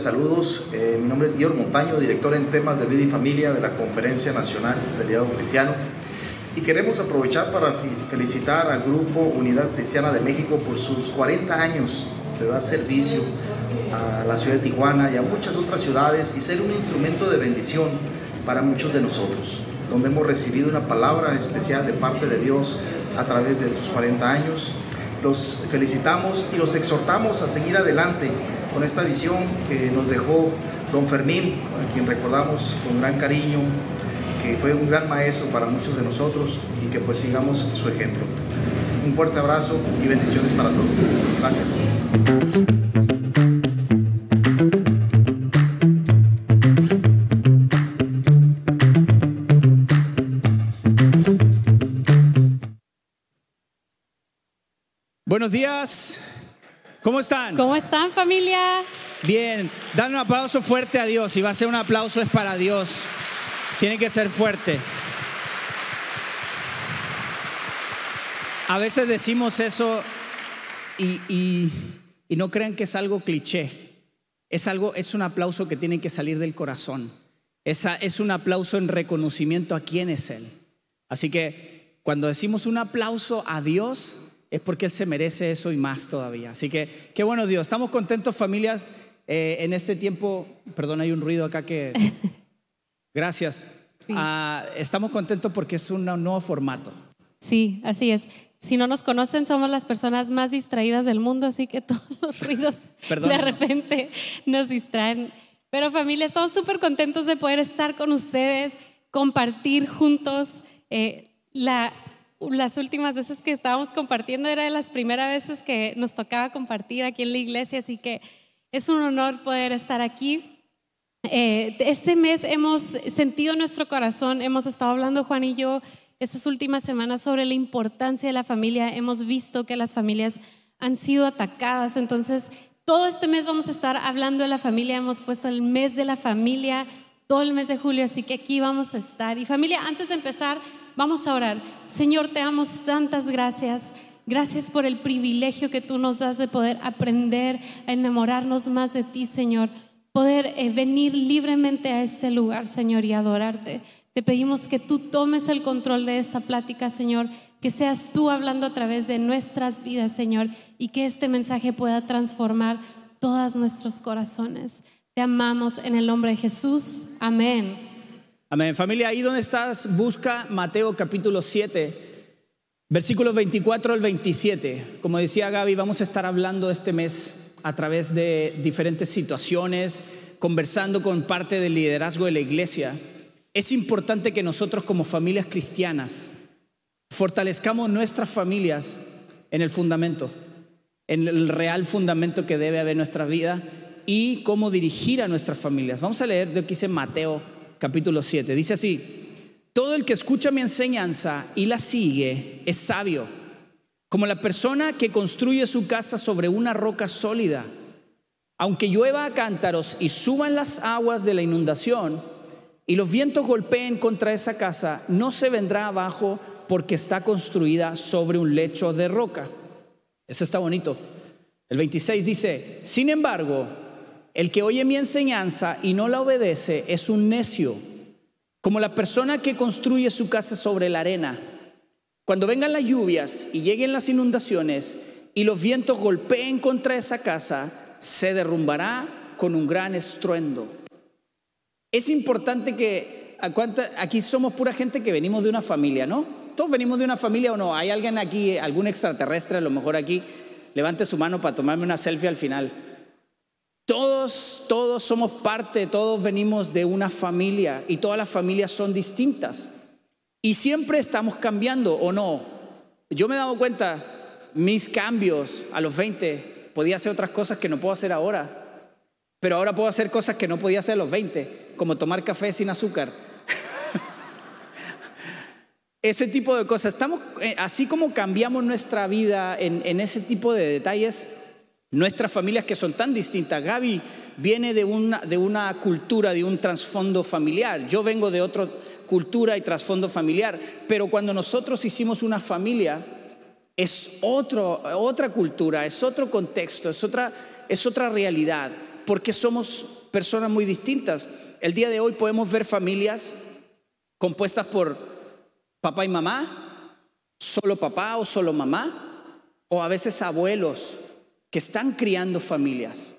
cordiales saludos. Eh, mi nombre es Guillermo Montaño, director en temas de vida y familia de la Conferencia Nacional del Diálogo Cristiano. Y queremos aprovechar para felicitar al Grupo Unidad Cristiana de México por sus 40 años de dar servicio a la ciudad de Tijuana y a muchas otras ciudades y ser un instrumento de bendición para muchos de nosotros, donde hemos recibido una palabra especial de parte de Dios a través de estos 40 años los felicitamos y los exhortamos a seguir adelante con esta visión que nos dejó don Fermín, a quien recordamos con gran cariño, que fue un gran maestro para muchos de nosotros y que pues sigamos su ejemplo. Un fuerte abrazo y bendiciones para todos. Gracias. Buenos días. ¿Cómo están? ¿Cómo están familia? Bien, dan un aplauso fuerte a Dios. Y va a ser un aplauso es para Dios. Tiene que ser fuerte. A veces decimos eso y, no crean que es algo cliché. Es algo, es un aplauso que tiene que salir del corazón. Esa, es un aplauso en reconocimiento a quién es Él. Así que cuando decimos un aplauso a Dios, es porque Él se merece eso y más todavía. Así que, qué bueno Dios. Estamos contentos familias eh, en este tiempo. Perdón, hay un ruido acá que... Gracias. Ah, estamos contentos porque es un nuevo formato. Sí, así es. Si no nos conocen, somos las personas más distraídas del mundo, así que todos los ruidos de repente nos distraen. Pero familia, estamos súper contentos de poder estar con ustedes, compartir juntos eh, la las últimas veces que estábamos compartiendo era de las primeras veces que nos tocaba compartir aquí en la iglesia, así que es un honor poder estar aquí. Eh, este mes hemos sentido nuestro corazón, hemos estado hablando Juan y yo estas últimas semanas sobre la importancia de la familia, hemos visto que las familias han sido atacadas, entonces todo este mes vamos a estar hablando de la familia, hemos puesto el mes de la familia todo el mes de julio, así que aquí vamos a estar. Y familia, antes de empezar, Vamos a orar. Señor, te damos tantas gracias. Gracias por el privilegio que tú nos das de poder aprender a enamorarnos más de ti, Señor. Poder eh, venir libremente a este lugar, Señor, y adorarte. Te pedimos que tú tomes el control de esta plática, Señor, que seas tú hablando a través de nuestras vidas, Señor, y que este mensaje pueda transformar todos nuestros corazones. Amamos en el nombre de Jesús. Amén. Amén. Familia, ahí donde estás, busca Mateo capítulo 7, versículos 24 al 27. Como decía Gaby, vamos a estar hablando este mes a través de diferentes situaciones, conversando con parte del liderazgo de la iglesia. Es importante que nosotros como familias cristianas fortalezcamos nuestras familias en el fundamento, en el real fundamento que debe haber en nuestra vida y cómo dirigir a nuestras familias. Vamos a leer de lo que dice Mateo capítulo 7. Dice así, todo el que escucha mi enseñanza y la sigue es sabio, como la persona que construye su casa sobre una roca sólida. Aunque llueva a cántaros y suban las aguas de la inundación y los vientos golpeen contra esa casa, no se vendrá abajo porque está construida sobre un lecho de roca. Eso está bonito. El 26 dice, sin embargo, el que oye mi enseñanza y no la obedece es un necio, como la persona que construye su casa sobre la arena. Cuando vengan las lluvias y lleguen las inundaciones y los vientos golpeen contra esa casa, se derrumbará con un gran estruendo. Es importante que aquí somos pura gente que venimos de una familia, ¿no? Todos venimos de una familia o no. ¿Hay alguien aquí, algún extraterrestre a lo mejor aquí? Levante su mano para tomarme una selfie al final. Todos, todos somos parte, todos venimos de una familia y todas las familias son distintas. Y siempre estamos cambiando, ¿o no? Yo me he dado cuenta, mis cambios a los 20, podía hacer otras cosas que no puedo hacer ahora. Pero ahora puedo hacer cosas que no podía hacer a los 20, como tomar café sin azúcar. ese tipo de cosas. Eh, así como cambiamos nuestra vida en ese tipo de detalles, Nuestras familias que son tan distintas, Gaby viene de una, de una cultura, de un trasfondo familiar, yo vengo de otra cultura y trasfondo familiar, pero cuando nosotros hicimos una familia, es otro, otra cultura, es otro contexto, es otra, es otra realidad. porque somos personas muy distintas. El día de hoy podemos ver familias compuestas por papá y mamá, solo papá o solo mamá, o a veces abuelos que están criando familias.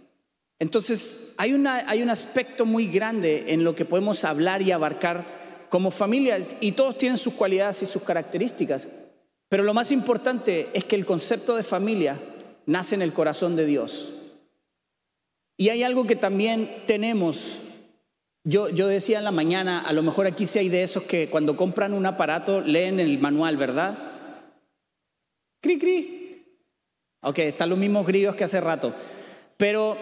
Entonces, hay, una, hay un aspecto muy grande en lo que podemos hablar y abarcar como familias, y todos tienen sus cualidades y sus características. Pero lo más importante es que el concepto de familia nace en el corazón de Dios. Y hay algo que también tenemos. Yo, yo decía en la mañana, a lo mejor aquí sí hay de esos que cuando compran un aparato leen el manual, ¿verdad? Cri, cri. Ok, están los mismos grillos que hace rato. Pero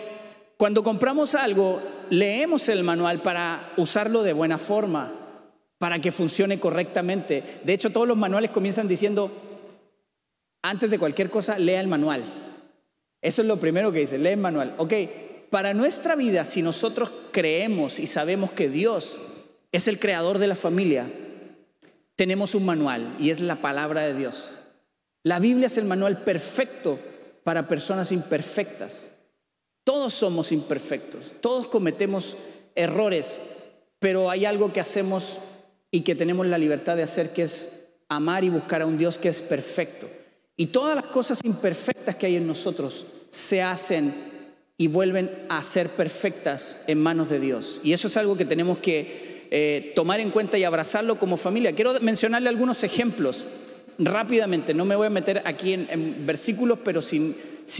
cuando compramos algo, leemos el manual para usarlo de buena forma, para que funcione correctamente. De hecho, todos los manuales comienzan diciendo, antes de cualquier cosa, lea el manual. Eso es lo primero que dice, lee el manual. Ok, para nuestra vida, si nosotros creemos y sabemos que Dios es el creador de la familia, tenemos un manual y es la palabra de Dios. La Biblia es el manual perfecto para personas imperfectas. Todos somos imperfectos, todos cometemos errores, pero hay algo que hacemos y que tenemos la libertad de hacer, que es amar y buscar a un Dios que es perfecto. Y todas las cosas imperfectas que hay en nosotros se hacen y vuelven a ser perfectas en manos de Dios. Y eso es algo que tenemos que eh, tomar en cuenta y abrazarlo como familia. Quiero mencionarle algunos ejemplos rápidamente. No me voy a meter aquí en, versículos, pero si,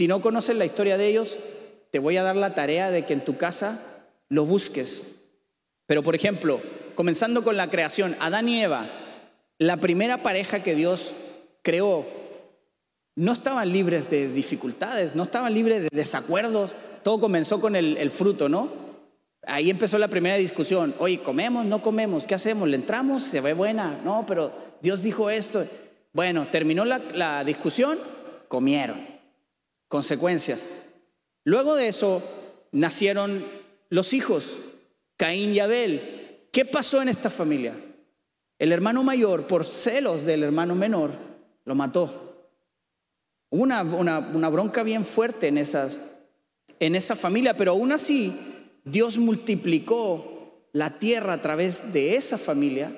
no conocen la historia de ellos, te voy a dar la tarea de que en tu casa lo busques. Pero por ejemplo, comenzando con la creación, Adán y Eva, la primera pareja que Dios creó, no estaban libres de dificultades, no estaban libres de desacuerdos, todo comenzó con el, fruto, ¿no? Ahí empezó la primera discusión. Oye, ¿comemos? ¿No comemos? ¿Qué hacemos? ¿Le entramos? ¿Se ve buena? No, pero Dios dijo esto. Bueno, terminó la, discusión, comieron. Consecuencias. Luego de eso nacieron los hijos, Caín y Abel. ¿Qué pasó en esta familia? El hermano mayor, por celos del hermano menor, lo mató. Una, una, una bronca bien fuerte en esas en esa familia, pero aún así Dios multiplicó la tierra a través de esa familia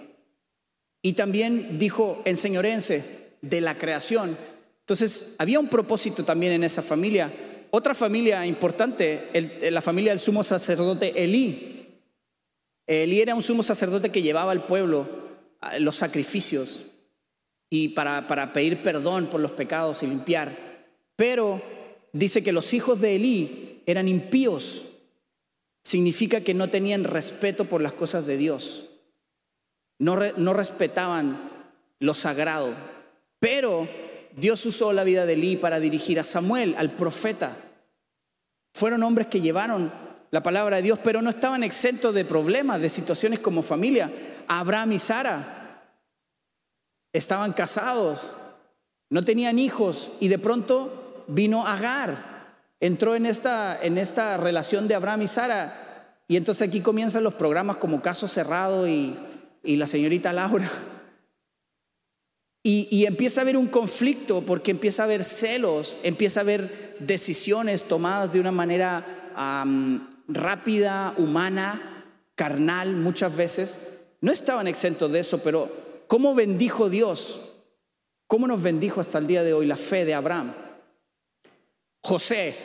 y también dijo, enseñorense de la creación. Entonces, había un propósito también en esa familia. Otra familia importante, la familia del sumo sacerdote Elí. Elí era un sumo sacerdote que llevaba al pueblo los sacrificios y para, para pedir perdón por los pecados y limpiar. Pero dice que los hijos de Elí eran impíos, significa que no tenían respeto por las cosas de Dios. No, respetaban lo sagrado. Pero Dios usó la vida de Elí para dirigir a Samuel, al profeta. Fueron hombres que llevaron la palabra de Dios, pero no estaban exentos de problemas, de situaciones como familia. Abraham y Sara estaban casados, no tenían hijos y de pronto vino Agar entró en esta, en esta relación de Abraham y Sara. Y entonces aquí comienzan los programas como Caso Cerrado y, la señorita Laura. Y, empieza a haber un conflicto porque empieza a haber celos, empieza a haber decisiones tomadas de una manera rápida, humana, carnal muchas veces. No estaban exentos de eso, pero ¿cómo bendijo Dios? ¿Cómo nos bendijo hasta el día de hoy la fe de Abraham? José,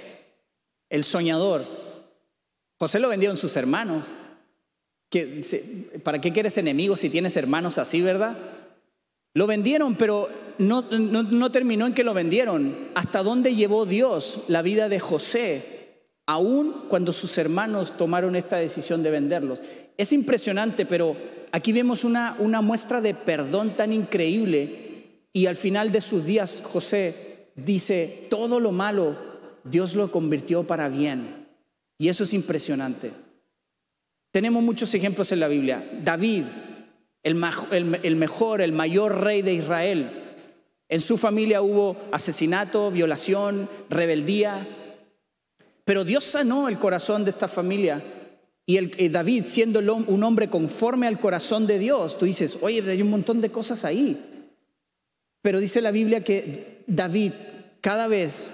el soñador. José lo vendieron sus hermanos. ¿Para qué quieres enemigos si tienes hermanos así, verdad? Lo vendieron, pero no, no, terminó en que lo vendieron. ¿Hasta dónde llevó Dios la vida de José? Aún cuando sus hermanos tomaron esta decisión de venderlos. Es impresionante, pero aquí vemos una, una muestra de perdón tan increíble. Y al final de sus días, José dice, todo lo malo Dios lo convirtió para bien. Y eso es impresionante. Tenemos muchos ejemplos en la Biblia. David, el, mejor, el mayor rey de Israel. En su familia hubo asesinato, violación, rebeldía. Pero Dios sanó el corazón de esta familia. Y el, David, siendo un hombre conforme al corazón de Dios, tú dices, oye, hay un montón de cosas ahí. Pero dice la Biblia que David, cada vez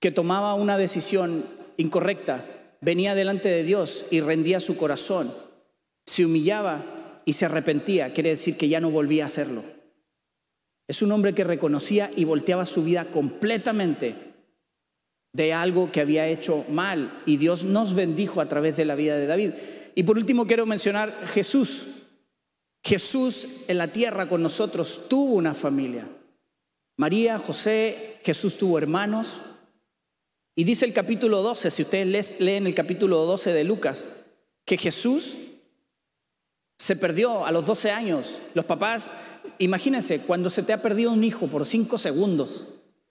que tomaba una decisión incorrecta, venía delante de Dios y rendía su corazón, se humillaba y se arrepentía, quiere decir que ya no volvía a hacerlo. Es un hombre que reconocía y volteaba su vida completamente de algo que había hecho mal y Dios nos bendijo a través de la vida de David. Y por último quiero mencionar Jesús. Jesús en la tierra con nosotros tuvo una familia. María, José, Jesús tuvo hermanos. Y dice el capítulo 12, si ustedes leen el capítulo 12 de Lucas, que Jesús se perdió a los 12 años. Los papás imagínense, cuando se te ha perdido un hijo por cinco segundos,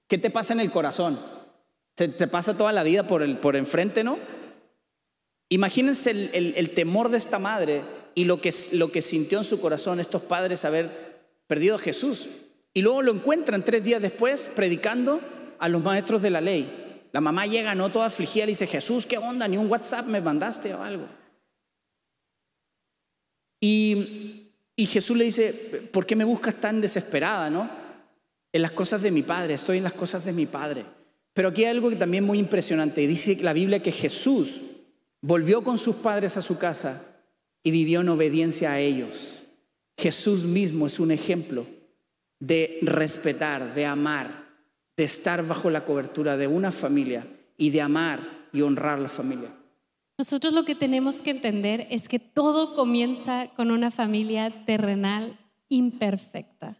¿qué te pasa en el corazón? Se te pasa toda la vida por, el, por enfrente, ¿no? Imagínense el, temor de esta madre y lo que, lo que sintió en su corazón estos padres haber perdido a Jesús. Y luego lo encuentran tres días después predicando a los maestros de la ley. La mamá llega, no toda afligida, le dice, Jesús, ¿qué onda? Ni un WhatsApp me mandaste o algo. Y y Jesús le dice, ¿por qué me buscas tan desesperada, no? En las cosas de mi Padre, estoy en las cosas de mi Padre. Pero aquí hay algo que también es muy impresionante. Dice la Biblia que Jesús volvió con sus padres a su casa y vivió en obediencia a ellos. Jesús mismo es un ejemplo de respetar, de amar, de estar bajo la cobertura de una familia y de amar y honrar la familia. Nosotros lo que tenemos que entender es que todo comienza con una familia terrenal imperfecta,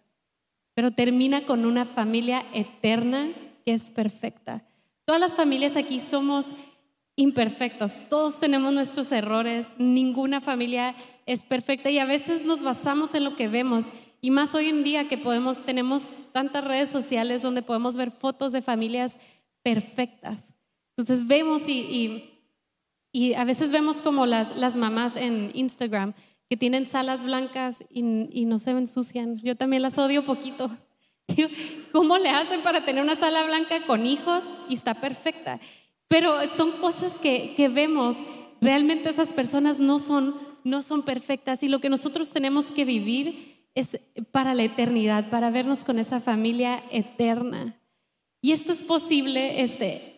pero termina con una familia eterna que es perfecta. Todas las familias aquí somos imperfectos, todos tenemos nuestros errores, ninguna familia es perfecta y a veces nos basamos en lo que vemos y más hoy en día que podemos tenemos tantas redes sociales donde podemos ver fotos de familias perfectas. Entonces vemos y y a veces vemos como las, las mamás en Instagram que tienen salas blancas y, no se ensucian. Yo también las odio poquito. ¿Cómo le hacen para tener una sala blanca con hijos y está perfecta? Pero son cosas que, que vemos. Realmente esas personas no son, no son perfectas y lo que nosotros tenemos que vivir es para la eternidad, para vernos con esa familia eterna. Y esto es posible, este,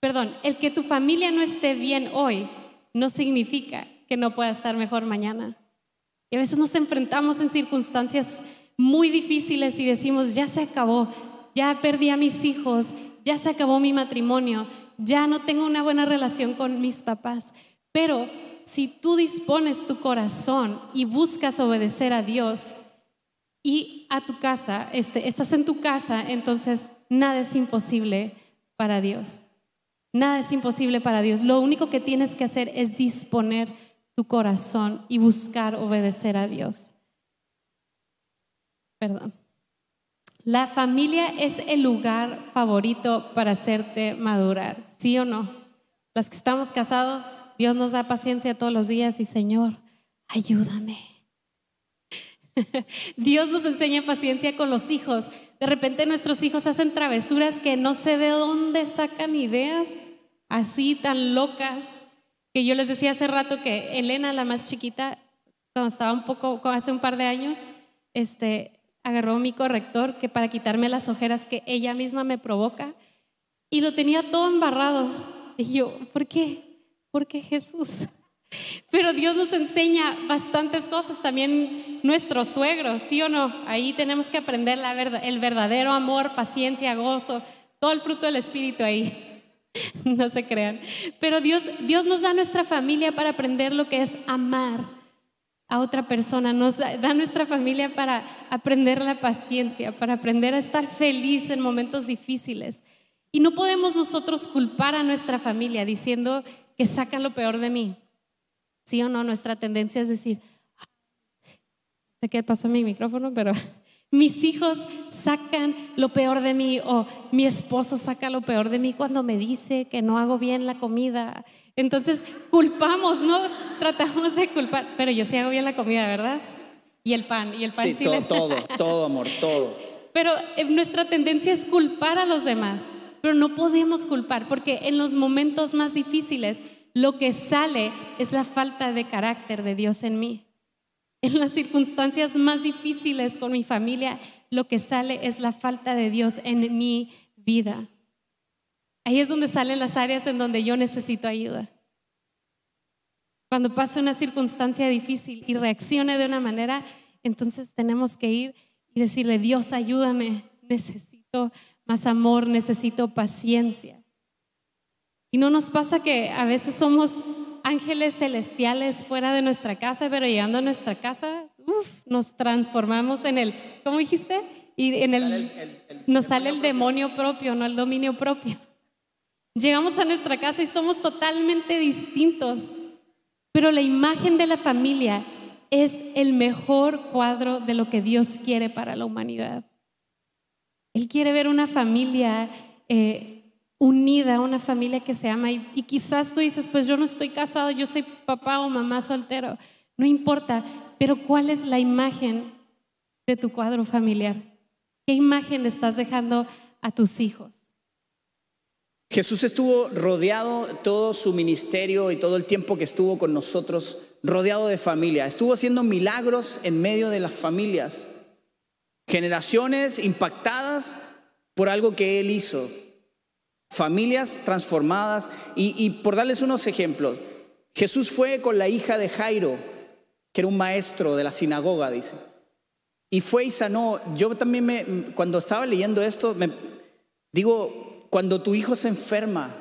Perdón, el que tu familia no esté bien hoy no significa que no pueda estar mejor mañana. Y a veces nos enfrentamos en circunstancias muy difíciles y decimos, ya se acabó, ya perdí a mis hijos, ya se acabó mi matrimonio, ya no tengo una buena relación con mis papás. Pero si tú dispones tu corazón y buscas obedecer a Dios y a tu casa, este, estás en tu casa, entonces nada es imposible para Dios. Nada es imposible para Dios. Lo único que tienes que hacer es disponer tu corazón y buscar obedecer a Dios. Perdón. La familia es el lugar favorito para hacerte madurar, ¿sí o no? Las que estamos casados, Dios nos da paciencia todos los días y Señor, ayúdame. Dios nos enseña paciencia con los hijos. De repente nuestros hijos hacen travesuras que no sé de dónde sacan ideas así tan locas que yo les decía hace rato que Elena, la más chiquita, cuando estaba un poco, hace un par de años, este, agarró mi corrector que para quitarme las ojeras que ella misma me provoca y lo tenía todo embarrado. Y yo, ¿por qué? ¿Por qué Jesús? Pero Dios nos enseña bastantes cosas, también nuestros suegros, ¿sí o no? Ahí tenemos que aprender la verdad, el verdadero amor, paciencia, gozo, todo el fruto del Espíritu ahí. No se crean. Pero Dios, Dios nos da nuestra familia para aprender lo que es amar a otra persona, nos da nuestra familia para aprender la paciencia, para aprender a estar feliz en momentos difíciles. Y no podemos nosotros culpar a nuestra familia diciendo que sacan lo peor de mí. ¿Sí o no? Nuestra tendencia es decir, sé qué pasó en mi micrófono, pero mis hijos sacan lo peor de mí o mi esposo saca lo peor de mí cuando me dice que no hago bien la comida. Entonces culpamos, ¿no? Tratamos de culpar, pero yo sí hago bien la comida, ¿verdad? Y el pan, y el pan sí, todo, todo, todo, amor, todo. Pero eh, nuestra tendencia es culpar a los demás, pero no podemos culpar porque en los momentos más difíciles lo que sale es la falta de carácter de Dios en mí. En las circunstancias más difíciles con mi familia, lo que sale es la falta de Dios en mi vida. Ahí es donde salen las áreas en donde yo necesito ayuda. cuando pasa una circunstancia difícil y reaccione de una manera, entonces tenemos que ir y decirle, Dios, ayúdame, necesito más amor, necesito paciencia. Y no nos pasa que a veces somos ángeles celestiales fuera de nuestra casa, pero llegando a nuestra casa, nos transformamos en el, ¿cómo dijiste? Y en el, nos sale el demonio propio, no el dominio propio. Llegamos a nuestra casa y somos totalmente distintos, pero la imagen de la familia es el mejor cuadro de lo que Dios quiere para la humanidad. Él quiere ver una familia eh, unida, una familia que se ama. Y, y, quizás tú dices, pues yo no estoy casado, yo soy papá o mamá soltero. No importa, pero ¿cuál es la imagen de tu cuadro familiar? ¿Qué imagen estás dejando a tus hijos? Jesús estuvo rodeado todo su ministerio y todo el tiempo que estuvo con nosotros, rodeado de familia. Estuvo haciendo milagros en medio de las familias. Generaciones impactadas por algo que Él hizo. Familias transformadas. Y, por darles unos ejemplos, Jesús fue con la hija de Jairo, que era un maestro de la sinagoga, dice. Y fue y sanó. Yo también me, cuando estaba leyendo esto, me digo, cuando tu hijo se enferma,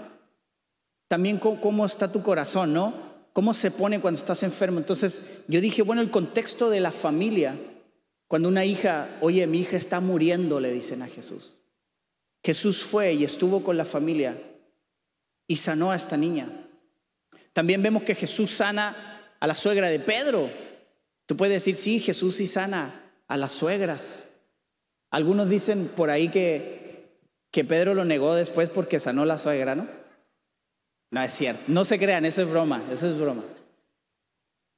también cómo, está tu corazón, ¿no? ¿Cómo se pone cuando estás enfermo? Entonces yo dije, bueno, el contexto de la familia, cuando una hija, oye, mi hija está muriendo, le dicen a Jesús. Jesús fue y estuvo con la familia y sanó a esta niña. También vemos que Jesús sana a la suegra de Pedro. Tú puedes decir, sí, Jesús sí sana a las suegras. Algunos dicen por ahí que que Pedro lo negó después porque sanó la suegra, ¿no? No es cierto, no se crean, eso es broma, eso es broma.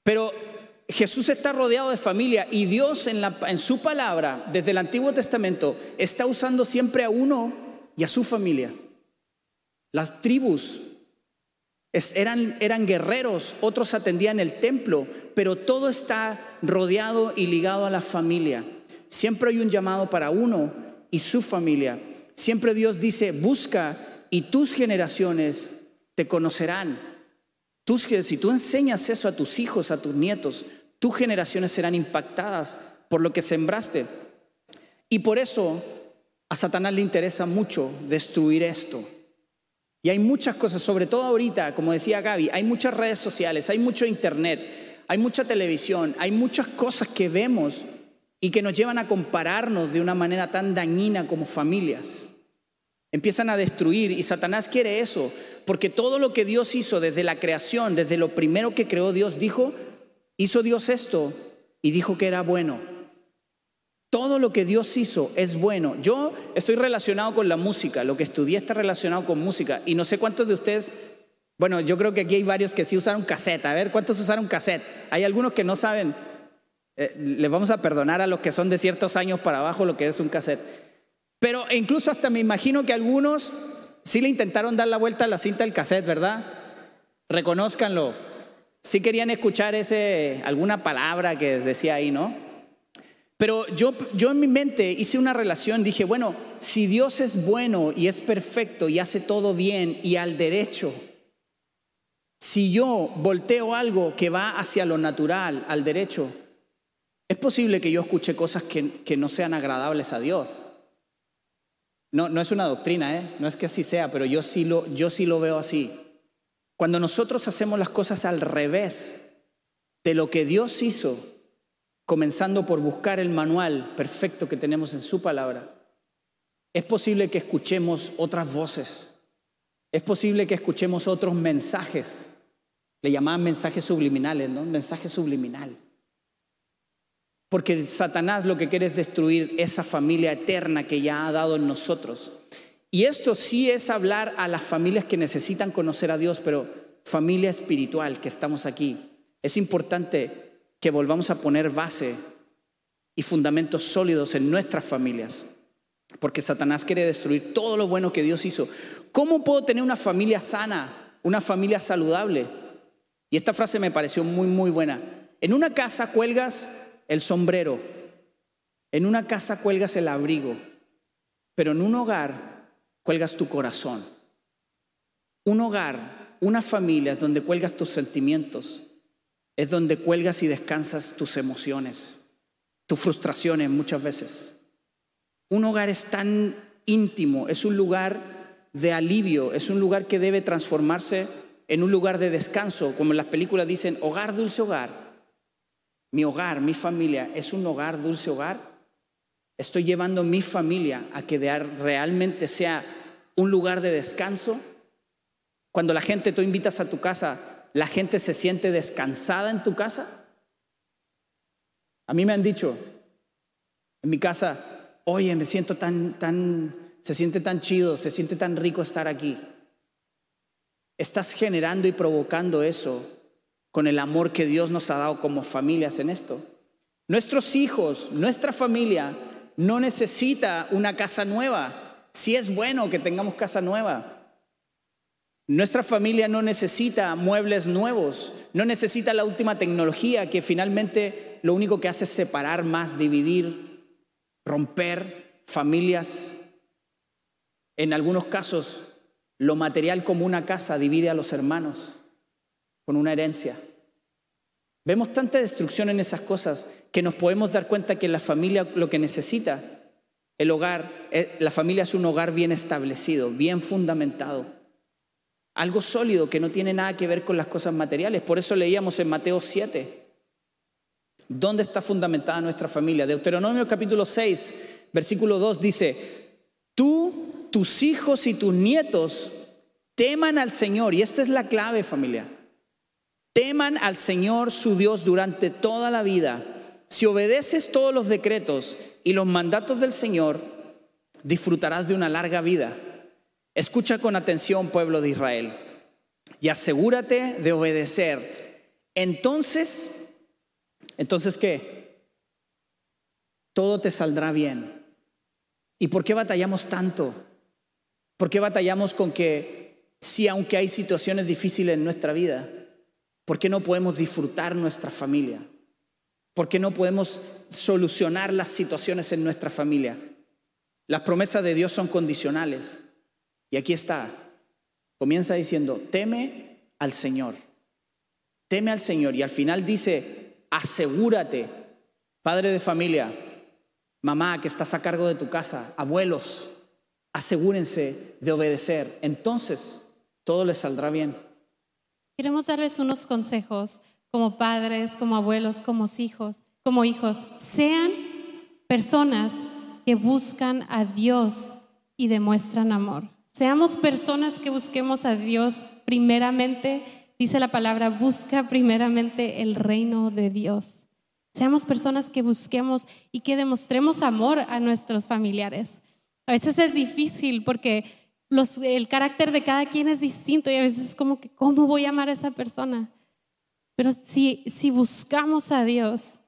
Pero Jesús está rodeado de familia y Dios en, la, en su palabra, desde el Antiguo Testamento, está usando siempre a uno y a su familia. Las tribus eran, guerreros, otros atendían el templo, pero todo está rodeado y ligado a la familia. Siempre hay un llamado para uno y su familia. Siempre Dios dice, busca y tus generaciones te conocerán. Tus, si tú enseñas eso a tus hijos, a tus nietos, tus generaciones serán impactadas por lo que sembraste. Y por eso a Satanás le interesa mucho destruir esto. Y hay muchas cosas, sobre todo ahorita, como decía Gaby, hay muchas redes sociales, hay mucho internet, hay mucha televisión, hay muchas cosas que vemos y que nos llevan a compararnos de una manera tan dañina como familias. Empiezan a destruir y Satanás quiere eso, porque todo lo que Dios hizo desde la creación, desde lo primero que creó Dios, dijo, hizo Dios esto y dijo que era bueno. Todo lo que Dios hizo es bueno. Yo estoy relacionado con la música, lo que estudié está relacionado con música y no sé cuántos de ustedes, bueno, yo creo que aquí hay varios que sí usaron cassette. A ver, ¿cuántos usaron cassette? Hay algunos que no saben. Eh, les vamos a perdonar a los que son de ciertos años para abajo lo que es un cassette. Pero incluso hasta me imagino que algunos sí le intentaron dar la vuelta a la cinta del cassette, ¿verdad? Reconózcanlo. Sí querían escuchar ese, alguna palabra que decía ahí, ¿no? Pero yo, yo en mi mente hice una relación, dije, bueno, si Dios es bueno y es perfecto y hace todo bien y al derecho, si yo volteo algo que va hacia lo natural, al derecho, es posible que yo escuche cosas que, no sean agradables a Dios. No, no es una doctrina, ¿eh? no es que así sea, pero yo sí, lo, yo sí lo veo así. Cuando nosotros hacemos las cosas al revés de lo que Dios hizo, comenzando por buscar el manual perfecto que tenemos en su palabra, es posible que escuchemos otras voces, es posible que escuchemos otros mensajes. Le llamaban mensajes subliminales, ¿no? mensaje subliminal. Porque Satanás lo que quiere es destruir esa familia eterna que ya ha dado en nosotros. Y esto sí es hablar a las familias que necesitan conocer a Dios, pero familia espiritual que estamos aquí. Es importante que volvamos a poner base y fundamentos sólidos en nuestras familias, porque Satanás quiere destruir todo lo bueno que Dios hizo. ¿Cómo puedo tener una familia sana, una familia saludable? Y esta frase me pareció muy, muy buena. En una casa cuelgas el sombrero, en una casa cuelgas el abrigo, pero en un hogar cuelgas tu corazón. Un hogar, una familia es donde cuelgas tus sentimientos, es donde cuelgas y descansas tus emociones, tus frustraciones muchas veces. Un hogar es tan íntimo, es un lugar de alivio, es un lugar que debe transformarse en un lugar de descanso, como en las películas dicen, hogar, dulce hogar. Mi hogar, mi familia, ¿es un hogar, dulce hogar? Estoy llevando mi familia a que realmente sea un lugar de descanso. Cuando la gente tú invitas a tu casa, la gente se siente descansada en tu casa. A mí me han dicho en mi casa, oye, me siento tan, tan, se siente tan chido, se siente tan rico estar aquí. Estás generando y provocando eso con el amor que Dios nos ha dado como familias en esto. Nuestros hijos, nuestra familia no necesita una casa nueva. Si es bueno que tengamos casa nueva. Nuestra familia no necesita muebles nuevos, no necesita la última tecnología que finalmente lo único que hace es separar más, dividir, romper familias. En algunos casos, lo material como una casa divide a los hermanos con una herencia. Vemos tanta destrucción en esas cosas que nos podemos dar cuenta que la familia lo que necesita, el hogar, eh, la familia es un hogar bien establecido, bien fundamentado. Algo sólido que no tiene nada que ver con las cosas materiales. Por eso leíamos en Mateo 7. ¿Dónde está fundamentada nuestra familia? Deuteronomio capítulo 6, versículo 2 dice, tú, tus hijos y tus nietos teman al Señor. Y esta es la clave familia Teman al Señor su Dios durante toda la vida. Si obedeces todos los decretos y los mandatos del Señor, disfrutarás de una larga vida. Escucha con atención, pueblo de Israel, y asegúrate de obedecer. Entonces, entonces, ¿qué? Todo te saldrá bien. ¿Y por qué batallamos tanto? ¿Por qué batallamos con que si aunque hay situaciones difíciles en nuestra vida, ¿Por qué no podemos disfrutar nuestra familia? ¿Por qué no podemos solucionar las situaciones en nuestra familia? Las promesas de Dios son condicionales. Y aquí está. Comienza diciendo, teme al Señor. Teme al Señor. Y al final dice, asegúrate, padre de familia, mamá que estás a cargo de tu casa, abuelos, asegúrense de obedecer. Entonces todo les saldrá bien. Queremos darles unos consejos como padres, como abuelos, como hijos, como hijos. Sean personas que buscan a Dios y demuestran amor. Seamos personas que busquemos a Dios primeramente. Dice la palabra, busca primeramente el reino de Dios. Seamos personas que busquemos y que demostremos amor a nuestros familiares. A veces es difícil porque el carácter de cada quien es distinto y a veces es como que, ¿cómo voy a amar a esa persona? Pero si, si buscamos a Dios,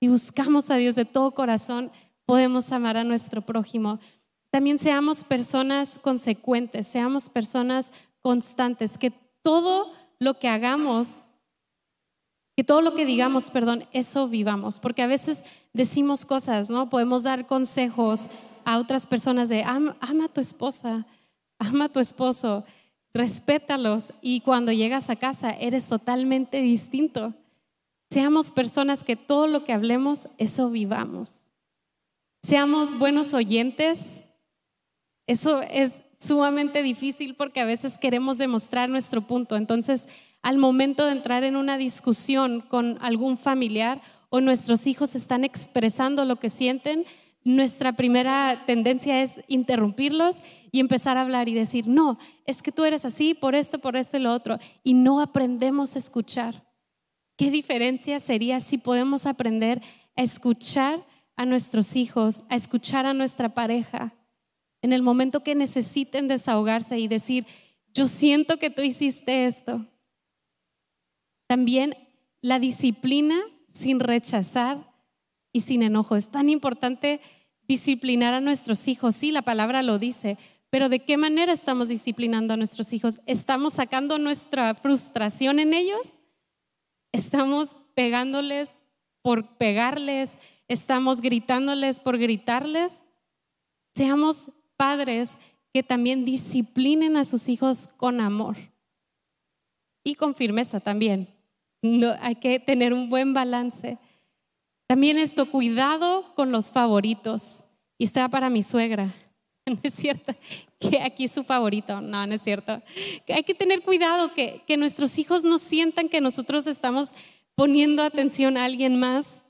si buscamos a Dios de todo corazón, podemos amar a nuestro prójimo. También seamos personas consecuentes, seamos personas constantes, que todo lo que hagamos, que todo lo que digamos, perdón, eso vivamos, porque a veces decimos cosas, ¿no? Podemos dar consejos a otras personas de ama, ama a tu esposa, ama a tu esposo, respétalos y cuando llegas a casa eres totalmente distinto. Seamos personas que todo lo que hablemos, eso vivamos. Seamos buenos oyentes. Eso es sumamente difícil porque a veces queremos demostrar nuestro punto. Entonces, al momento de entrar en una discusión con algún familiar o nuestros hijos están expresando lo que sienten, nuestra primera tendencia es interrumpirlos y empezar a hablar y decir, no, es que tú eres así por esto, por esto y lo otro, y no aprendemos a escuchar. ¿Qué diferencia sería si podemos aprender a escuchar a nuestros hijos, a escuchar a nuestra pareja en el momento que necesiten desahogarse y decir, yo siento que tú hiciste esto? También la disciplina sin rechazar y sin enojo. Es tan importante disciplinar a nuestros hijos. Sí, la palabra lo dice, pero ¿de qué manera estamos disciplinando a nuestros hijos? ¿Estamos sacando nuestra frustración en ellos? ¿Estamos pegándoles por pegarles? ¿Estamos gritándoles por gritarles? Seamos padres que también disciplinen a sus hijos con amor y con firmeza también. Hay que tener un buen balance. También esto, cuidado con los favoritos. Y está para mi suegra. No es cierto que aquí es su favorito. No, no es cierto. Hay que tener cuidado que, nuestros hijos no sientan que nosotros estamos poniendo atención a alguien más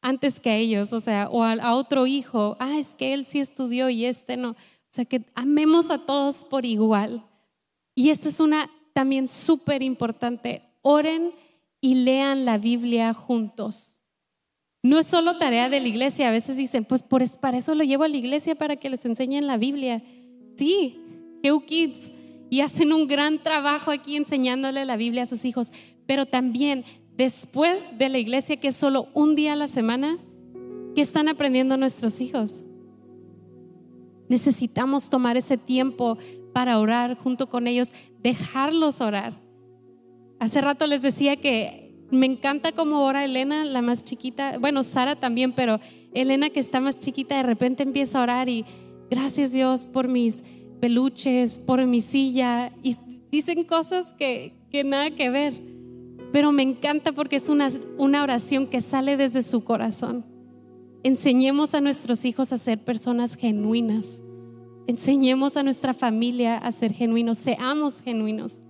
antes que a ellos, o sea, o a, otro hijo. Ah, es que él sí estudió y este no. O sea, que amemos a todos por igual. Y esta es una también súper importante. Oren y lean la Biblia juntos. No es solo tarea de la iglesia. A veces dicen, pues por, para eso lo llevo a la iglesia, para que les enseñen la Biblia. Sí, Heu Kids. Y hacen un gran trabajo aquí enseñándole la Biblia a sus hijos. Pero también después de la iglesia, que es solo un día a la semana, ¿qué están aprendiendo nuestros hijos? Necesitamos tomar ese tiempo para orar junto con ellos, dejarlos orar. Hace rato les decía que me encanta cómo ora Elena, la más chiquita. Bueno, Sara también, pero Elena que está más chiquita de repente empieza a orar y gracias Dios por mis peluches, por mi silla. Y dicen cosas que, que nada que ver. Pero me encanta porque es una, una oración que sale desde su corazón. Enseñemos a nuestros hijos a ser personas genuinas. Enseñemos a nuestra familia a ser genuinos. Seamos genuinos.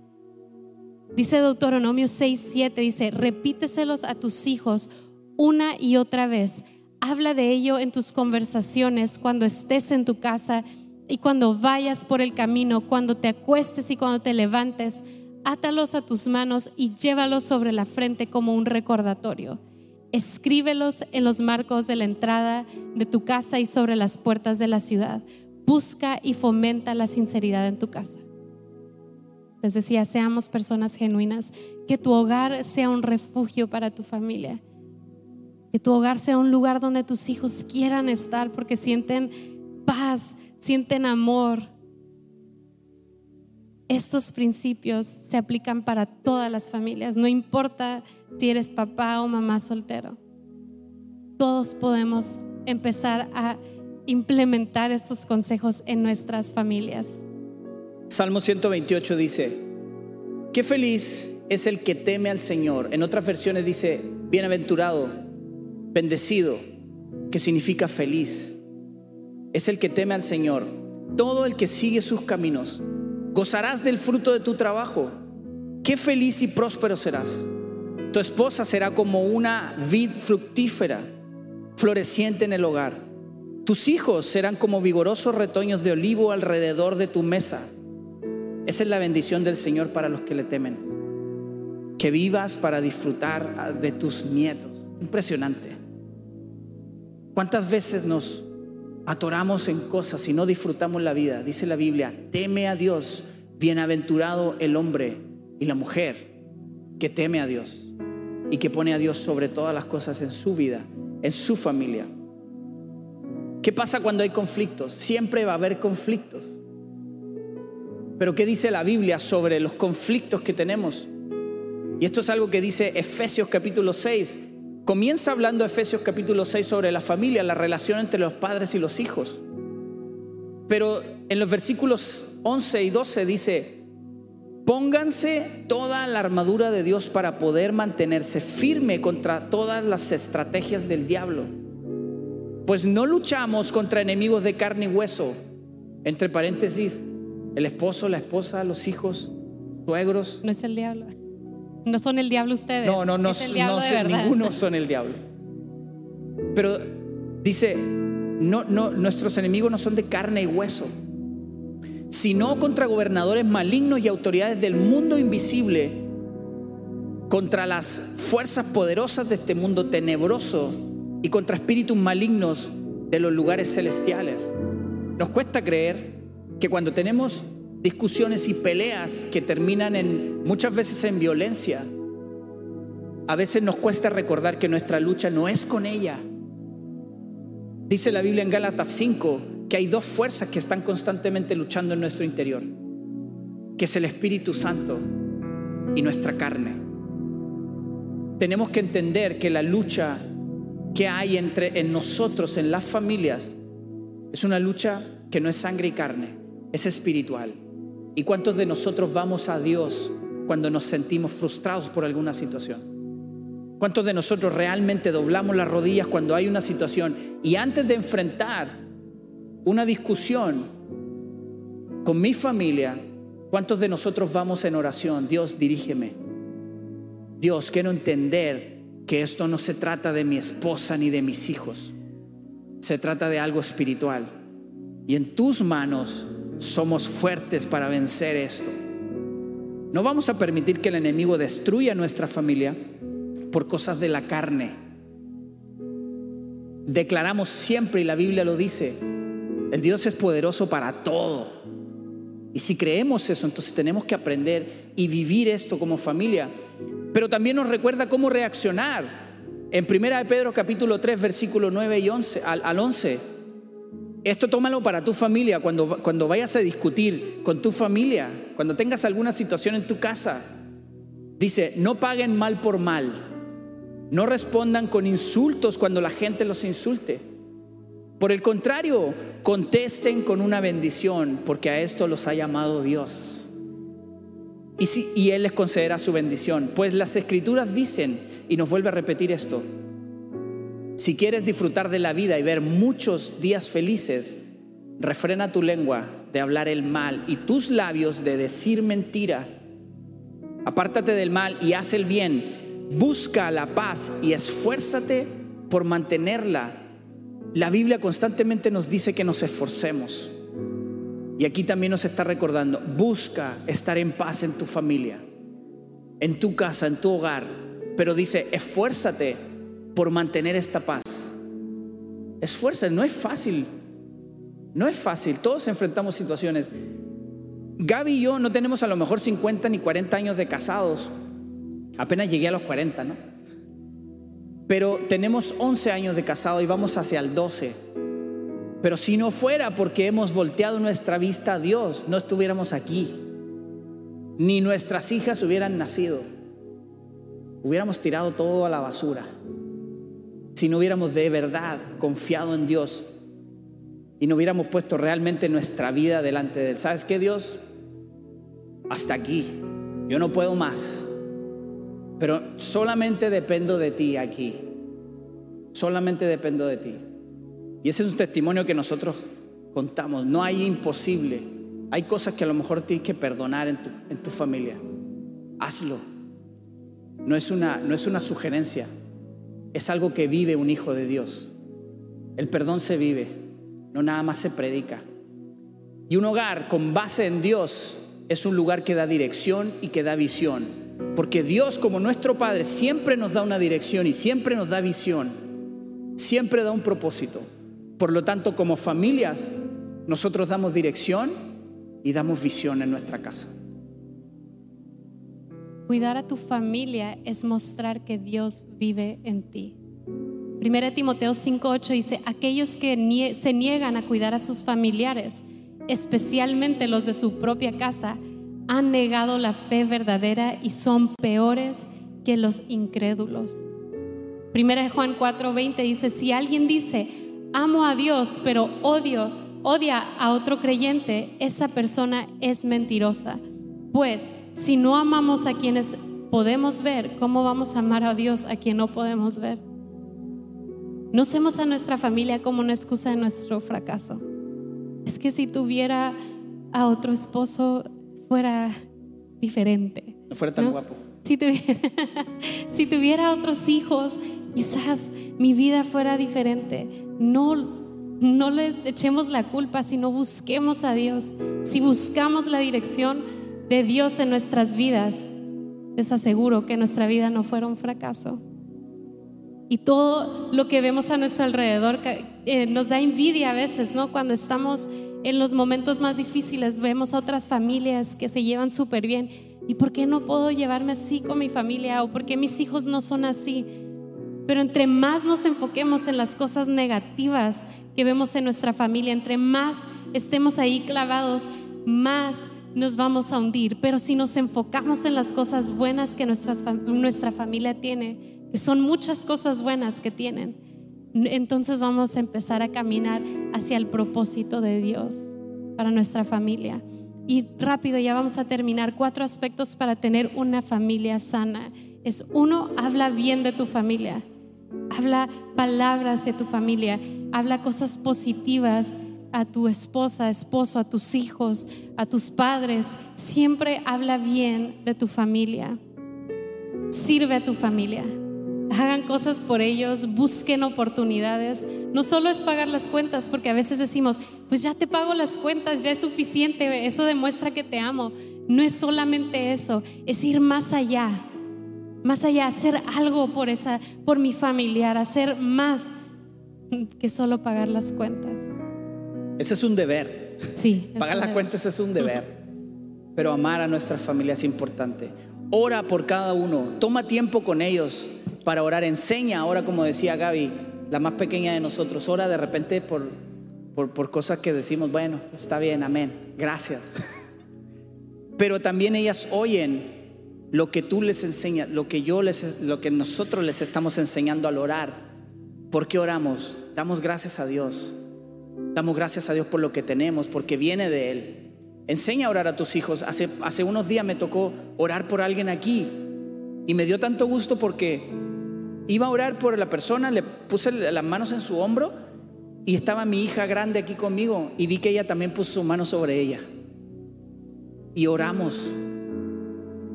Dice Deuteronomio 6, 7, dice, repíteselos a tus hijos una y otra vez. Habla de ello en tus conversaciones cuando estés en tu casa y cuando vayas por el camino, cuando te acuestes y cuando te levantes. Átalos a tus manos y llévalos sobre la frente como un recordatorio. Escríbelos en los marcos de la entrada de tu casa y sobre las puertas de la ciudad. Busca y fomenta la sinceridad en tu casa. Les decía, seamos personas genuinas, que tu hogar sea un refugio para tu familia, que tu hogar sea un lugar donde tus hijos quieran estar porque sienten paz, sienten amor. Estos principios se aplican para todas las familias, no importa si eres papá o mamá soltero. Todos podemos empezar a implementar estos consejos en nuestras familias. Salmo 128 dice, qué feliz es el que teme al Señor. En otras versiones dice, bienaventurado, bendecido, que significa feliz. Es el que teme al Señor. Todo el que sigue sus caminos. Gozarás del fruto de tu trabajo. Qué feliz y próspero serás. Tu esposa será como una vid fructífera, floreciente en el hogar. Tus hijos serán como vigorosos retoños de olivo alrededor de tu mesa. Esa es la bendición del Señor para los que le temen. Que vivas para disfrutar de tus nietos. Impresionante. ¿Cuántas veces nos atoramos en cosas y no disfrutamos la vida? Dice la Biblia, teme a Dios, bienaventurado el hombre y la mujer que teme a Dios y que pone a Dios sobre todas las cosas en su vida, en su familia. ¿Qué pasa cuando hay conflictos? Siempre va a haber conflictos. Pero ¿qué dice la Biblia sobre los conflictos que tenemos? Y esto es algo que dice Efesios capítulo 6. Comienza hablando Efesios capítulo 6 sobre la familia, la relación entre los padres y los hijos. Pero en los versículos 11 y 12 dice, pónganse toda la armadura de Dios para poder mantenerse firme contra todas las estrategias del diablo. Pues no luchamos contra enemigos de carne y hueso, entre paréntesis, el esposo, la esposa, los hijos, suegros. No es el diablo. No son el diablo ustedes. No, no, no, no ninguno son el diablo. Pero dice, no, no, nuestros enemigos no son de carne y hueso, sino contra gobernadores malignos y autoridades del mundo invisible, contra las fuerzas poderosas de este mundo tenebroso y contra espíritus malignos de los lugares celestiales. Nos cuesta creer que cuando tenemos discusiones y peleas que terminan en muchas veces en violencia, a veces nos cuesta recordar que nuestra lucha no es con ella. Dice la Biblia en Gálatas 5 que hay dos fuerzas que están constantemente luchando en nuestro interior, que es el Espíritu Santo y nuestra carne. Tenemos que entender que la lucha que hay entre en nosotros, en las familias, es una lucha que no es sangre y carne, es espiritual. ¿Y cuántos de nosotros vamos a Dios cuando nos sentimos frustrados por alguna situación? ¿Cuántos de nosotros realmente doblamos las rodillas cuando hay una situación y antes de enfrentar una discusión con mi familia, cuántos de nosotros vamos en oración? Dios, dirígeme. Dios, quiero entender que esto no se trata de mi esposa ni de mis hijos. Se trata de algo espiritual. Y en tus manos somos fuertes para vencer esto. No vamos a permitir que el enemigo destruya nuestra familia por cosas de la carne. Declaramos siempre, y la Biblia lo dice, el Dios es poderoso para todo. Y si creemos eso, entonces tenemos que aprender y vivir esto como familia. Pero también nos recuerda cómo reaccionar. En 1 de Pedro capítulo 3, versículo 9 y 11, al, al 11, esto tómalo para tu familia, cuando, cuando vayas a discutir con tu familia, cuando tengas alguna situación en tu casa. Dice, no paguen mal por mal, no respondan con insultos cuando la gente los insulte. Por el contrario, contesten con una bendición, porque a esto los ha llamado Dios. Y, si, y Él les concederá su bendición. Pues las escrituras dicen, y nos vuelve a repetir esto, si quieres disfrutar de la vida y ver muchos días felices, refrena tu lengua de hablar el mal y tus labios de decir mentira. Apártate del mal y haz el bien busca la paz y esfuérzate por mantenerla. La Biblia constantemente nos dice que nos esforcemos. Y aquí también nos está recordando, busca estar en paz en tu familia, en tu casa, en tu hogar. Pero dice, esfuérzate por mantener esta paz. Esfuérzate, no es fácil. No es fácil, todos enfrentamos situaciones. Gaby y yo no tenemos a lo mejor 50 ni 40 años de casados, Apenas llegué a los 40, ¿no? Pero tenemos 11 años de casado y vamos hacia el 12. Pero si no fuera porque hemos volteado nuestra vista a Dios, no estuviéramos aquí. Ni nuestras hijas hubieran nacido. Hubiéramos tirado todo a la basura. Si no hubiéramos de verdad confiado en Dios y no hubiéramos puesto realmente nuestra vida delante de Él. ¿Sabes qué, Dios? Hasta aquí. Yo no puedo más. Pero solamente dependo de ti aquí. Solamente dependo de ti. Y ese es un testimonio que nosotros contamos. No hay imposible. Hay cosas que a lo mejor tienes que perdonar en tu, en tu familia. Hazlo. No es, una, no es una sugerencia. Es algo que vive un hijo de Dios. El perdón se vive, no nada más se predica. Y un hogar con base en Dios es un lugar que da dirección y que da visión. Porque Dios como nuestro Padre siempre nos da una dirección y siempre nos da visión, siempre da un propósito. Por lo tanto, como familias, nosotros damos dirección y damos visión en nuestra casa. Cuidar a tu familia es mostrar que Dios vive en ti. Primera Timoteo 5:8 dice, aquellos que se niegan a cuidar a sus familiares, especialmente los de su propia casa, han negado la fe verdadera y son peores que los incrédulos. Primera de Juan 4:20 dice, si alguien dice, amo a Dios, pero odio, odia a otro creyente, esa persona es mentirosa. Pues si no amamos a quienes podemos ver, ¿cómo vamos a amar a Dios a quien no podemos ver? No usemos a nuestra familia como una excusa de nuestro fracaso. Es que si tuviera a otro esposo, fuera diferente. No fuera tan guapo. Si tuviera, si tuviera otros hijos, quizás mi vida fuera diferente. No, no les echemos la culpa, sino busquemos a Dios. Si buscamos la dirección de Dios en nuestras vidas, les aseguro que nuestra vida no fuera un fracaso. Y todo lo que vemos a nuestro alrededor eh, nos da envidia a veces, ¿no? Cuando estamos en los momentos más difíciles vemos otras familias que se llevan súper bien. ¿Y por qué no puedo llevarme así con mi familia? ¿O por qué mis hijos no son así? Pero entre más nos enfoquemos en las cosas negativas que vemos en nuestra familia, entre más estemos ahí clavados, más nos vamos a hundir. Pero si nos enfocamos en las cosas buenas que nuestra familia tiene, que son muchas cosas buenas que tienen, entonces vamos a empezar a caminar hacia el propósito de Dios para nuestra familia. Y rápido, ya vamos a terminar. Cuatro aspectos para tener una familia sana. es uno, habla bien de tu familia, habla palabras de tu familia, habla cosas positivas a tu esposa, esposo, a tus hijos, a tus padres. Siempre habla bien de tu familia. Sirve a tu familia. Hagan cosas por ellos, busquen oportunidades. No solo es pagar las cuentas, porque a veces decimos, pues ya te pago las cuentas, ya es suficiente, eso demuestra que te amo. No es solamente eso, es ir más allá. Más allá, hacer algo por esa por mi familiar, hacer más que solo pagar las cuentas. Ese es un deber. Sí. Pagar las cuentas es un deber. Pero amar a nuestra familia es importante. Ora por cada uno. Toma tiempo con ellos para orar. Enseña ahora, como decía Gaby, la más pequeña de nosotros. Ora de repente por, por, por cosas que decimos, bueno, está bien, amén. Gracias. Pero también ellas oyen lo que tú les enseñas, lo que yo les, lo que nosotros les estamos enseñando al orar. ¿Por qué oramos? Damos gracias a Dios Damos gracias a Dios por lo que tenemos, porque viene de Él. Enseña a orar a tus hijos. Hace, hace unos días me tocó orar por alguien aquí y me dio tanto gusto porque iba a orar por la persona, le puse las manos en su hombro y estaba mi hija grande aquí conmigo y vi que ella también puso su mano sobre ella. Y oramos.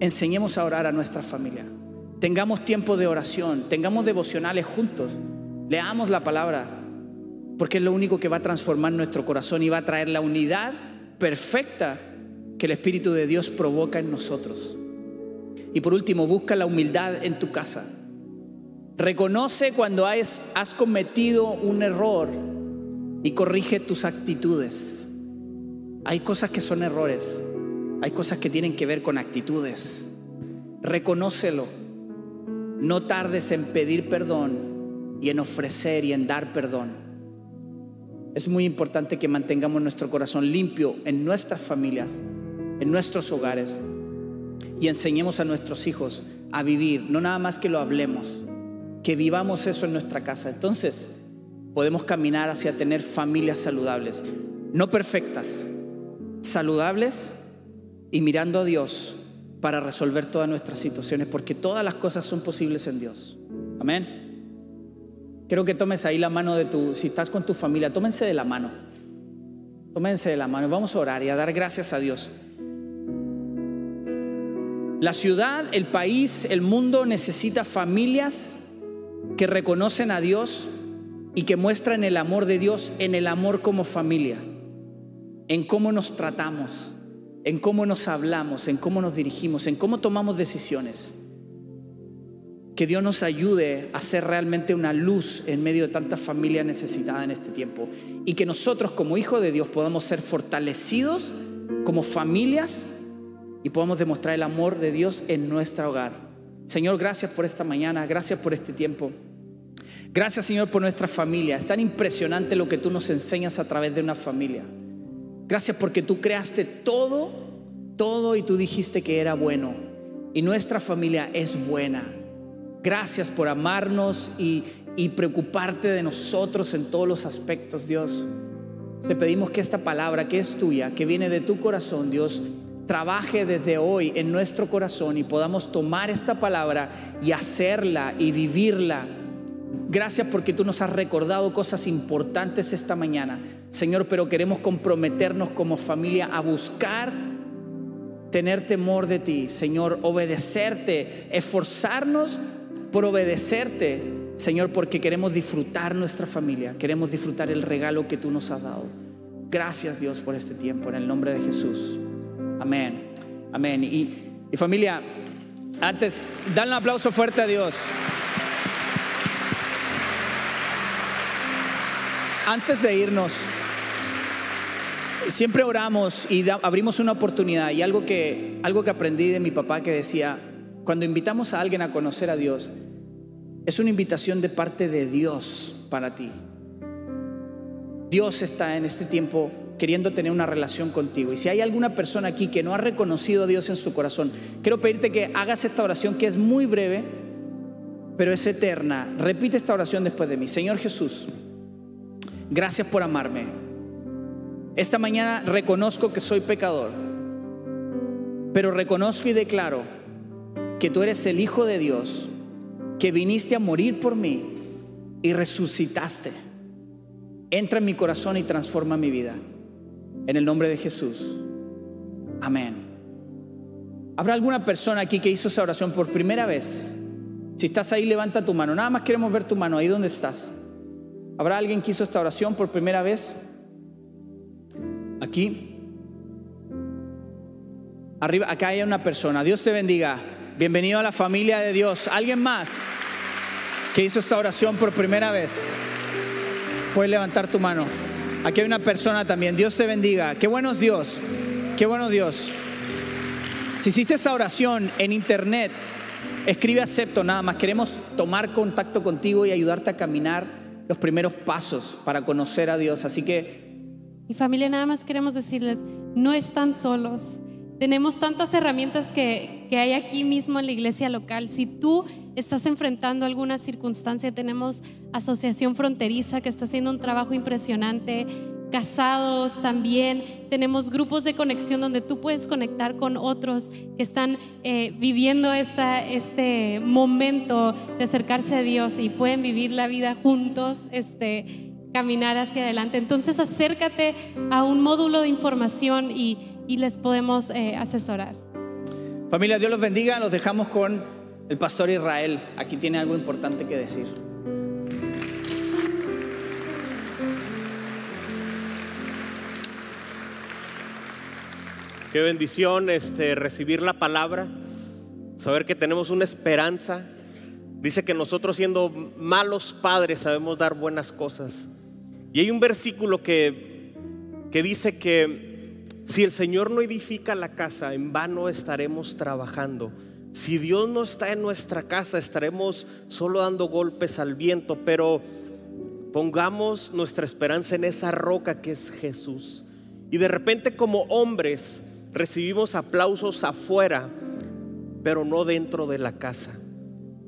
Enseñemos a orar a nuestra familia. Tengamos tiempo de oración, tengamos devocionales juntos, leamos la palabra, porque es lo único que va a transformar nuestro corazón y va a traer la unidad perfecta que el Espíritu de Dios provoca en nosotros. Y por último, busca la humildad en tu casa. Reconoce cuando has, cometido un error y corrige tus actitudes. Hay cosas que son errores, hay cosas que tienen que ver con actitudes. Reconócelo. No tardes en pedir perdón y en ofrecer y en dar perdón. Es muy importante que mantengamos nuestro corazón limpio en nuestras familias, en nuestros hogares y enseñemos a nuestros hijos a vivir, no nada más que lo hablemos, que vivamos eso en nuestra casa. Entonces podemos caminar hacia tener familias saludables, no perfectas, saludables y mirando a Dios para resolver todas nuestras situaciones, porque todas las cosas son posibles en Dios. Amén. Quiero que tomes ahí la mano de tu, si estás con tu familia, tómense de la mano. Tómense de la mano. Vamos a orar y a dar gracias a Dios. La ciudad, el país, el mundo necesita familias que reconocen a Dios y que muestran el amor de Dios en el amor como familia, en cómo nos tratamos, en cómo nos hablamos, en cómo nos dirigimos, en cómo tomamos decisiones. Que Dios nos ayude a ser realmente una luz en medio de tanta familia necesitada en este tiempo. Y que nosotros como hijos de Dios podamos ser fortalecidos como familias y podamos demostrar el amor de Dios en nuestro hogar. Señor, gracias por esta mañana, gracias por este tiempo. Gracias Señor por nuestra familia. Es tan impresionante lo que tú nos enseñas a través de una familia. Gracias porque tú creaste todo, todo y tú dijiste que era bueno. Y nuestra familia es buena. Gracias por amarnos y, preocuparte de nosotros en todos los aspectos, Dios. Te pedimos que esta palabra que es tuya, que viene de tu corazón, Dios, trabaje desde hoy en nuestro corazón y podamos tomar esta palabra y hacerla y vivirla. Gracias porque tú nos has recordado cosas importantes esta mañana, Señor, pero queremos comprometernos como familia a buscar tener temor de ti, Señor, obedecerte, esforzarnos por obedecerte, Señor, porque queremos disfrutar nuestra familia, queremos disfrutar el regalo que tú nos has dado. Gracias Dios por este tiempo, en el nombre de Jesús. Amén. Amén. Y, familia, antes, dan un aplauso fuerte a Dios. Antes de irnos, siempre oramos y abrimos una oportunidad y algo que, algo que aprendí de mi papá que decía, cuando invitamos a alguien a conocer a Dios, es una invitación de parte de Dios para ti. Dios está en este tiempo queriendo tener una relación contigo. Y si hay alguna persona aquí que no ha reconocido a Dios en su corazón, quiero pedirte que hagas esta oración que es muy breve, pero es eterna. Repite esta oración después de mí. Señor Jesús, gracias por amarme. Esta mañana reconozco que soy pecador, pero reconozco y declaro que tú eres el Hijo de Dios, que viniste a morir por mí y resucitaste. Entra en mi corazón y transforma mi vida. En el nombre de Jesús. Amén. ¿Habrá alguna persona aquí que hizo esa oración por primera vez? Si estás ahí, levanta tu mano. Nada más queremos ver tu mano ahí donde estás. ¿Habrá alguien que hizo esta oración por primera vez? Aquí. Arriba, acá hay una persona. Dios te bendiga. Bienvenido a la familia de Dios. ¿Alguien más que hizo esta oración por primera vez? Puedes levantar tu mano. Aquí hay una persona también. Dios te bendiga. Qué bueno es Dios. Qué bueno Dios. Si hiciste esa oración en internet, escribe acepto nada más. Queremos tomar contacto contigo y ayudarte a caminar los primeros pasos para conocer a Dios. Así que... Y familia, nada más queremos decirles, no están solos. Tenemos tantas herramientas que, que, hay aquí mismo en la iglesia local. Si tú estás enfrentando alguna circunstancia, tenemos Asociación Fronteriza que está haciendo un trabajo impresionante. Casados también. Tenemos grupos de conexión donde tú puedes conectar con otros que están eh, viviendo esta, este momento de acercarse a Dios y pueden vivir la vida juntos. Este, caminar hacia adelante. Entonces acércate a un módulo de información y y les podemos eh, asesorar. Familia, Dios los bendiga. Los dejamos con el pastor Israel. Aquí tiene algo importante que decir. Qué bendición este, recibir la palabra, saber que tenemos una esperanza. Dice que nosotros siendo malos padres sabemos dar buenas cosas. Y hay un versículo que, que dice que si el Señor no edifica la casa, en vano estaremos trabajando. Si Dios no está en nuestra casa, estaremos solo dando golpes al viento, pero pongamos nuestra esperanza en esa roca que es Jesús. Y de repente como hombres recibimos aplausos afuera, pero no dentro de la casa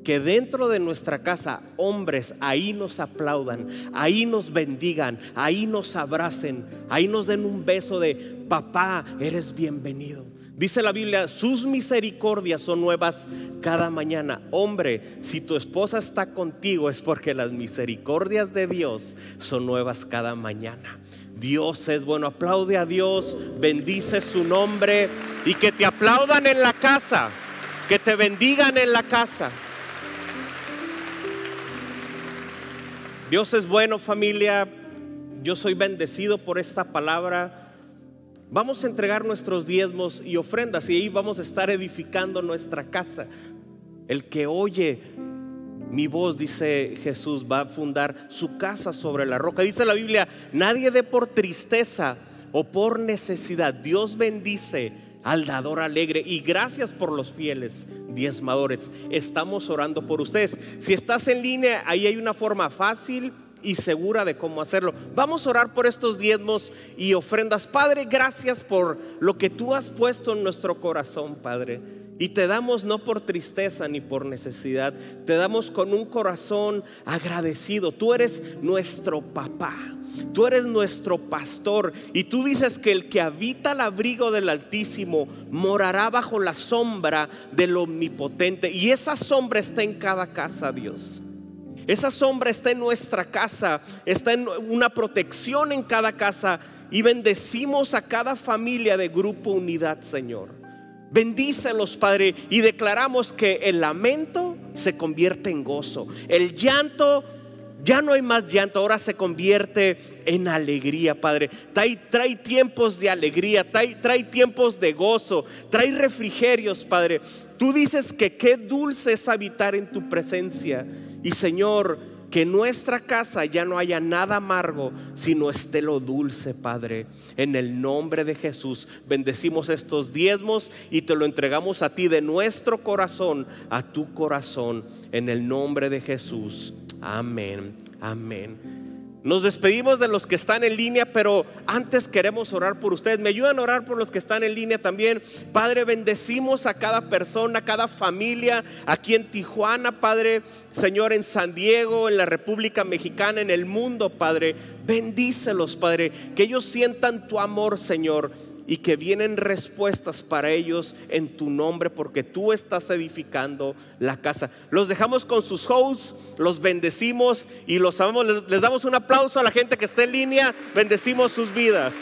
que dentro de nuestra casa hombres ahí nos aplaudan, ahí nos bendigan, ahí nos abracen, ahí nos den un beso de papá, eres bienvenido. Dice la Biblia, sus misericordias son nuevas cada mañana. Hombre, si tu esposa está contigo es porque las misericordias de Dios son nuevas cada mañana. Dios es bueno, aplaude a Dios, bendice su nombre y que te aplaudan en la casa, que te bendigan en la casa. Dios es bueno familia, yo soy bendecido por esta palabra. Vamos a entregar nuestros diezmos y ofrendas y ahí vamos a estar edificando nuestra casa. El que oye mi voz, dice Jesús, va a fundar su casa sobre la roca. Dice la Biblia, nadie dé por tristeza o por necesidad. Dios bendice al dador alegre y gracias por los fieles diezmadores. Estamos orando por ustedes. Si estás en línea, ahí hay una forma fácil y segura de cómo hacerlo. Vamos a orar por estos diezmos y ofrendas. Padre, gracias por lo que tú has puesto en nuestro corazón, Padre. Y te damos no por tristeza ni por necesidad, te damos con un corazón agradecido. Tú eres nuestro papá. Tú eres nuestro pastor y tú dices que el que habita al abrigo del Altísimo morará bajo la sombra del Omnipotente. Y esa sombra está en cada casa, Dios. Esa sombra está en nuestra casa, está en una protección en cada casa y bendecimos a cada familia de Grupo Unidad, Señor. Bendícelos, Padre, y declaramos que el lamento se convierte en gozo, el llanto ya no hay más llanto, ahora se convierte en alegría, Padre. Trae, trae tiempos de alegría, trae, trae, tiempos de gozo, trae refrigerios, Padre. Tú dices que qué dulce es habitar en tu presencia. Y Señor, que en nuestra casa ya no haya nada amargo, sino esté lo dulce, Padre. En el nombre de Jesús, bendecimos estos diezmos y te lo entregamos a ti de nuestro corazón, a tu corazón, en el nombre de Jesús. Amén, amén. Nos despedimos de los que están en línea, pero antes queremos orar por ustedes. ¿Me ayudan a orar por los que están en línea también? Padre, bendecimos a cada persona, a cada familia aquí en Tijuana, Padre, Señor, en San Diego, en la República Mexicana, en el mundo, Padre. Bendícelos, Padre, que ellos sientan tu amor, Señor y que vienen respuestas para ellos en tu nombre porque tú estás edificando la casa. Los dejamos con sus hosts, los bendecimos y los amamos. Les, les damos un aplauso a la gente que está en línea, bendecimos sus vidas.